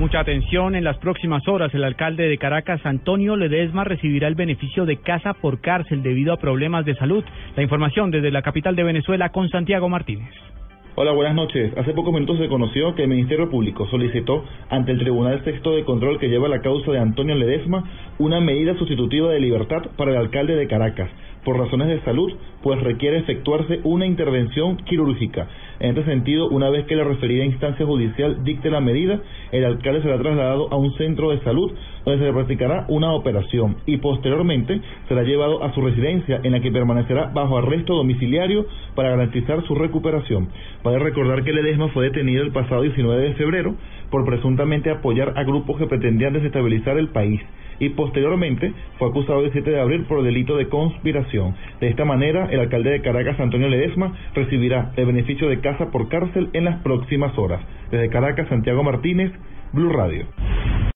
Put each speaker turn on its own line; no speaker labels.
Mucha atención, en las próximas horas el alcalde de Caracas, Antonio Ledesma, recibirá el beneficio de casa por cárcel debido a problemas de salud. La información desde la capital de Venezuela con Santiago Martínez.
Hola, buenas noches. Hace pocos minutos se conoció que el Ministerio Público solicitó ante el Tribunal Sexto de Control que lleva la causa de Antonio Ledesma una medida sustitutiva de libertad para el alcalde de Caracas por razones de salud, pues requiere efectuarse una intervención quirúrgica. En este sentido, una vez que la referida instancia judicial dicte la medida, el alcalde será trasladado a un centro de salud donde se le practicará una operación y posteriormente será llevado a su residencia en la que permanecerá bajo arresto domiciliario para garantizar su recuperación. Vale recordar que Ledesma fue detenido el pasado 19 de febrero por presuntamente apoyar a grupos que pretendían desestabilizar el país y posteriormente fue acusado el 7 de abril por delito de conspiración. De esta manera, el alcalde de Caracas, Antonio Ledesma, recibirá el beneficio de casa por cárcel en las próximas horas. Desde Caracas, Santiago Martínez, Blue Radio.